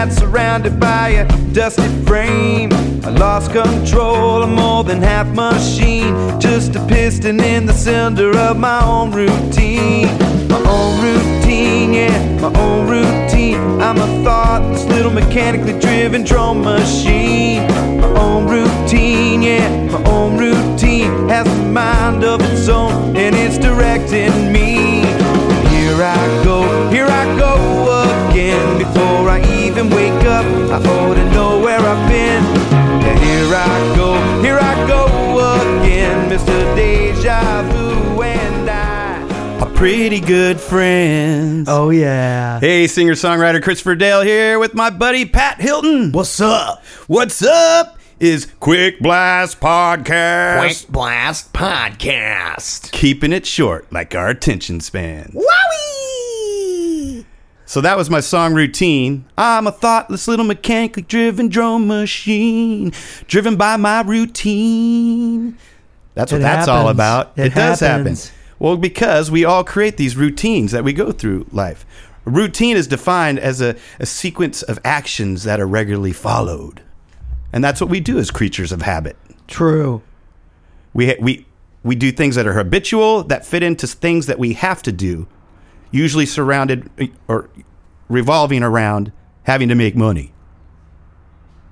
sat surrounded by a dusty frame. I lost control, I'm more than half machine. Just a piston in the cylinder of my own routine. My own routine, yeah, my own routine. I'm a thoughtless little mechanically driven drum machine. My own routine, yeah, my own routine has a mind of its own and it's directing me. I ought to know where I've been. Yeah, here I go, here I go again. Mr. Deja Vu and I are pretty good friends. Oh yeah. Hey, singer songwriter Christopher Dale here with my buddy Pat Hilton. What's up? What's up? Is Quick Blast Podcast. Quick Blast Podcast. Keeping it short, like our attention span. Wowie! So that was my song routine. I'm a thoughtless little mechanically driven drum machine, driven by my routine. That's what It that's all happens. about. It does happens. happen. Well, because we all create these routines that we go through life. A routine is defined as a, a sequence of actions that are regularly followed. And that's what we do as creatures of habit. True. We, we, we do things that are habitual, that fit into things that we have to do, usually surrounded uh, or revolving around having to make money.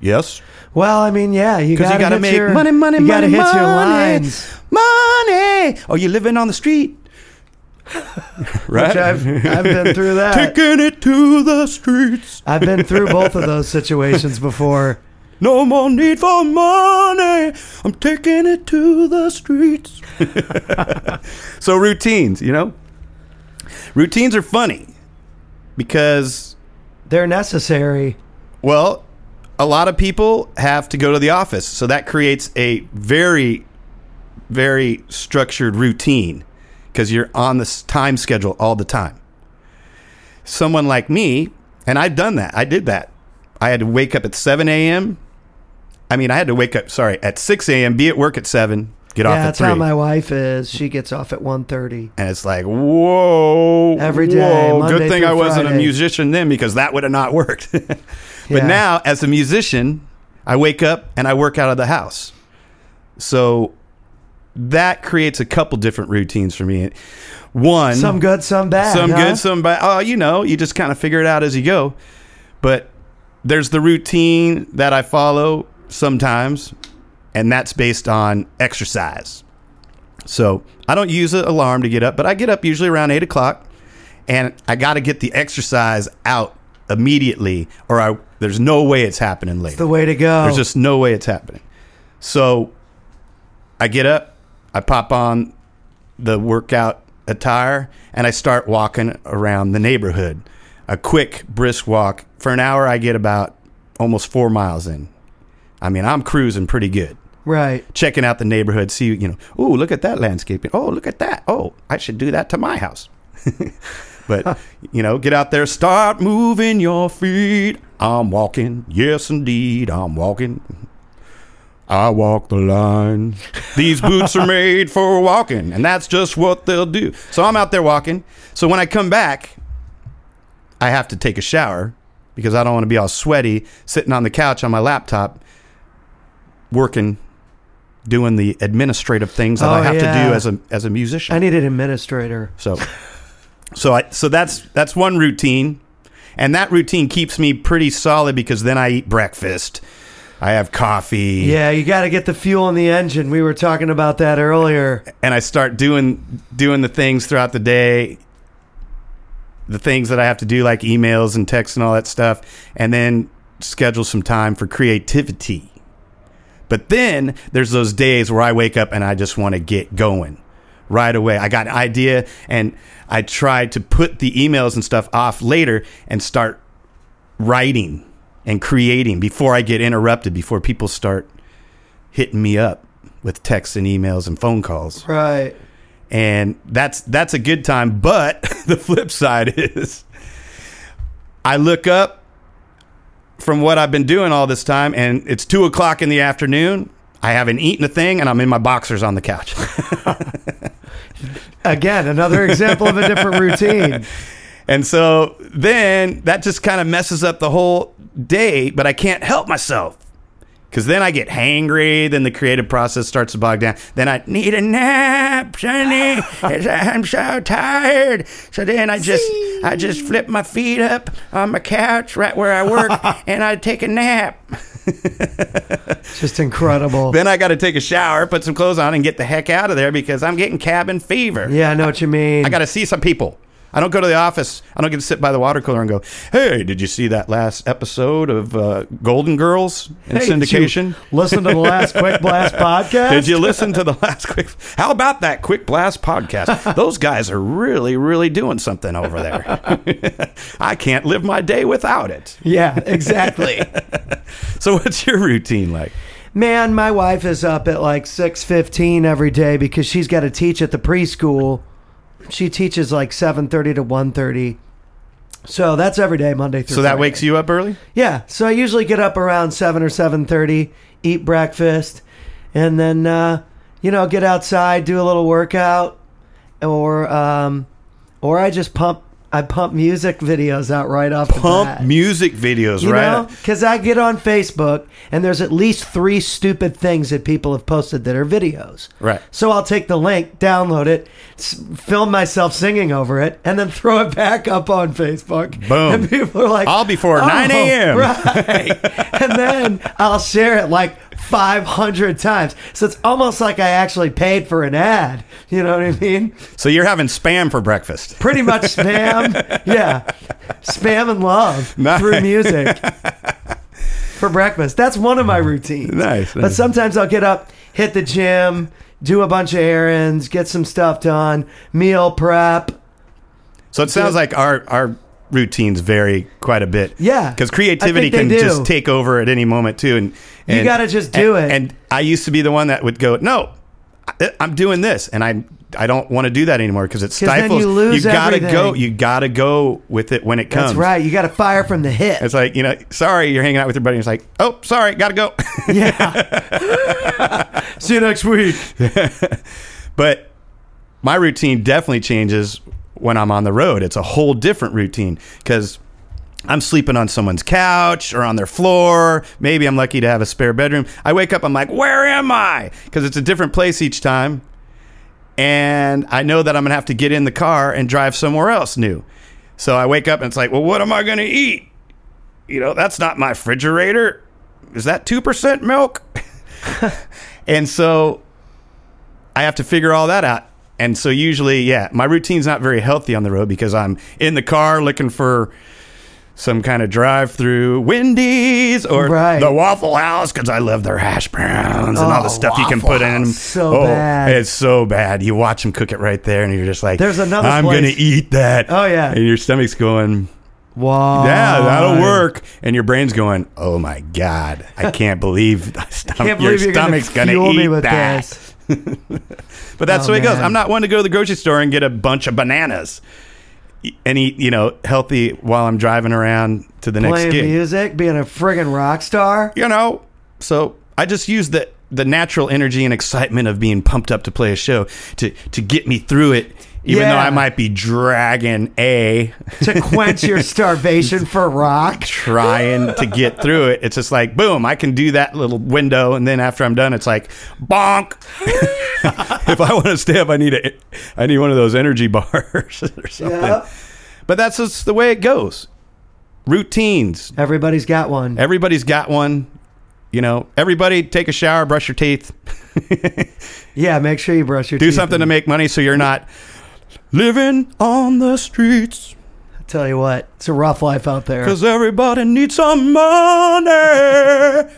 Yes? Well, I mean, yeah, you gotta, you got to hit make your, money, money, you money, gotta hit your money, lines. Money! Oh, you're living on the street. right? Which I've, I've been through that. Taking it to the streets. I've been through both of those situations before. No more need for money. I'm taking it to the streets. so routines, you know? Routines are funny because They're necessary. well, a lot of people have to go to the office, so that creates a very very structured routine because you're on this time schedule all the time. Someone like me, and I've done that. I did that. I had to wake up at 7 a.m. I mean, I had to wake up, sorry, at 6 a.m., be at work at 7, get off at that's 3. how my wife is. She gets off at 1.30. and it's like, whoa. Every day, whoa. Monday Good thing I wasn't a musician then because that would have not worked. but Yeah. now, as a musician, I wake up and I work out of the house. So that creates a couple different routines for me. One, Some good, some bad. some huh? good, some bad. Oh, you know, you just kind of figure it out as you go. But there's the routine that I follow sometimes, and that's based on exercise. So I don't use an alarm to get up, but I get up usually around eight o'clock, and I got to get the exercise out immediately, or I, there's no way it's happening later. The way to go. There's just no way it's happening. So I get up, I pop on the workout attire, and I start walking around the neighborhood. A quick, brisk walk. For an hour, I get about almost four miles in. I mean, I'm cruising pretty good. Right. Checking out the neighborhood, see, you know, oh, look at that landscaping. Oh, look at that. Oh, I should do that to my house. but, you know, get out there, start moving your feet. I'm walking. Yes, indeed, I'm walking. I walk the line. These boots are made for walking, and that's just what they'll do. So I'm out there walking. So when I come back, I have to take a shower because I don't want to be all sweaty sitting on the couch on my laptop working doing the administrative things that Oh, I have yeah. to do as a as a musician. I need an administrator. So, so I so that's that's one routine, and that routine keeps me pretty solid because then I eat breakfast, I have coffee, Yeah, you got to get the fuel in the engine. We were talking about that earlier. and I start doing doing the things throughout the day, the things that I have to do like emails and texts and all that stuff, and then schedule some time for creativity. But then there's those days where I wake up and I just want to get going right away. I got an idea and I try to put the emails and stuff off later and start writing and creating before I get interrupted, before people start hitting me up with texts and emails and phone calls. Right. And that's that's a good time. But the flip side is I look up from what I've been doing all this time and it's two o'clock in the afternoon. I haven't eaten a thing and I'm in my boxers on the couch. Again, another example of a different routine. And so then that just kind of messes up the whole day, but I can't help myself. Because then I get hangry, then the creative process starts to bog down. Then I need a nap, Sonny. I'm so tired. So then I just I just flip my feet up on my couch right where I work, and I take a nap. Just incredible. Then I got to take a shower, put some clothes on, and get the heck out of there because I'm getting cabin fever. yeah, I know what you mean. I got to see some people. I don't go to the office. I don't get to sit by the water cooler and go, "Hey, did you see that last episode of uh, Golden Girls in Hey, syndication? Listen to the last Quick Blast podcast. Did you listen to the last quick? How about that Quick Blast podcast? Those guys are really, really doing something over there. I can't live my day without it. Yeah, exactly. So, what's your routine like? Man, my wife is up at like 6:15 every day because she's got to teach at the preschool. She teaches like 7:30 to 1:30. So that's every day Monday through So that Friday. wakes you up early. Yeah, so I usually get up around 7 or 7:30, eat breakfast, and then uh, you know, get outside, do a little workout or um or I just pump I pump music videos out right off the Pump bat. music videos, You right? because I get on Facebook and there's at least three stupid things that people have posted that are videos. Right. So I'll take the link, download it, s- film myself singing over it, and then throw it back up on Facebook. Boom. And people are like, All before 9 a.m.. Right. and then I'll share it like 500 times. So it's almost like I actually paid for an ad. You know what I mean? So you're having spam for breakfast. Pretty much spam. yeah. Spam and love Nice. through music for breakfast. That's one of my mm. routines. Nice, But sometimes I'll get up, hit the gym, do a bunch of errands, get some stuff done, meal prep. So it sounds like our our routines vary quite a bit. Yeah, because creativity can do. just take over at any moment too. And, You gotta just do and- it. And I used to be the one that would go, "No, I'm doing this," and I I don't want to do that anymore because it stifles. you lose gotta everything. go. You gotta go with it when it comes. That's right. You got to fire from the hip. It's like you know, sorry, you're hanging out with your buddy. And it's like, oh, sorry, gotta go. Yeah. See you next week. But my routine definitely changes when I'm on the road. It's a whole different routine because I'm sleeping on someone's couch or on their floor. Maybe I'm lucky to have a spare bedroom. I wake up, I'm like, where am I? Because it's a different place each time. And I know that I'm going to have to get in the car and drive somewhere else new. So I wake up and it's like, well, what am I going to eat? You know, that's not my refrigerator. Is that 2% milk? and so I have to figure all that out. And so usually, yeah, my routine's not very healthy on the road because I'm in the car looking for some kind of drive-through Wendy's or Right. the Waffle House because I love their hash browns and all the Oh, stuff you can put in them. So oh, bad. It's so bad. You watch them cook it right there, and you're just like, There's another I'm gonna eat that. Oh, yeah. and your stomach's going. Wow. Yeah, that'll work. And your brain's going, "Oh my god, I can't believe stom- Can't your believe you're stomach's gonna, eat me with that." this. But that's Oh, the way it goes. man. I'm not one to go to the grocery store and get a bunch of bananas and eat, you know, healthy while I'm driving around to the next Playing gig. music, being a friggin' rock star. You know, so I just use the the natural energy and excitement of being pumped up to play a show to to get me through it, even though I might be dragging a to quench your starvation for rock. trying to get through it. It's just like boom, I can do that little window, and then after I'm done, it's like bonk. if I want to stay up, I need a, I need one of those energy bars or something. Yeah. But that's just the way it goes. Routines. Everybody's got one. Everybody's got one. You know, everybody take a shower, brush your teeth, Yeah, make sure you brush your do teeth. Do something to make money so you're not living on the streets. I tell you what, it's a rough life out there. Because everybody needs some money.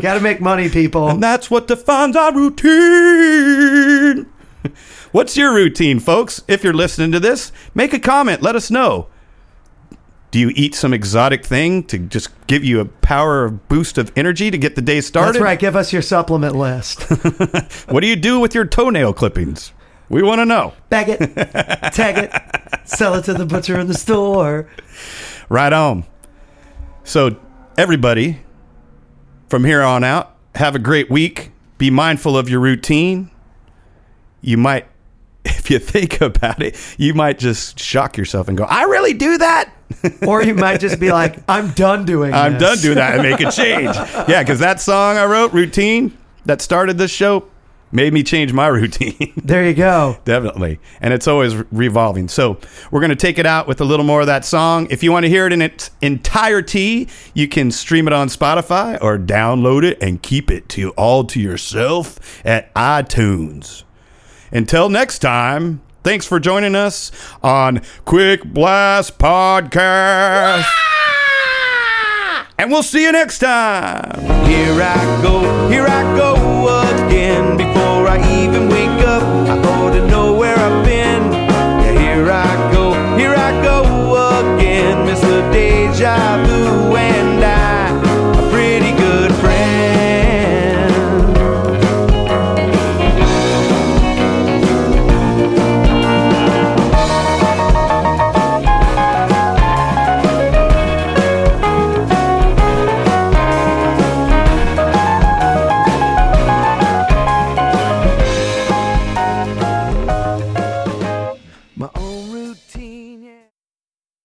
Got to make money, people. And that's what defines our routine. What's your routine, folks? If you're listening to this, make a comment. Let us know. Do you eat some exotic thing to just give you a power boost of energy to get the day started? That's right. Give us your supplement list. What do you do with your toenail clippings? We want to know. Bag it, tag it, sell it to the butcher in the store. Right on. So, everybody, from here on out, have a great week. Be mindful of your routine. You might, if you think about it, you might just shock yourself and go, I really do that? or you might just be like, I'm done doing I'm this. done doing that and make a change. yeah, because that song I wrote, Routine, that started this show, made me change my routine. There you go. Definitely. And it's always revolving. So we're going to take it out with a little more of that song. If you want to hear it in its entirety, you can stream it on Spotify or download it and keep it to all to yourself at iTunes. Until next time, thanks for joining us on Quick Blast Podcast. And we'll see you next time. Here I go, here I go again.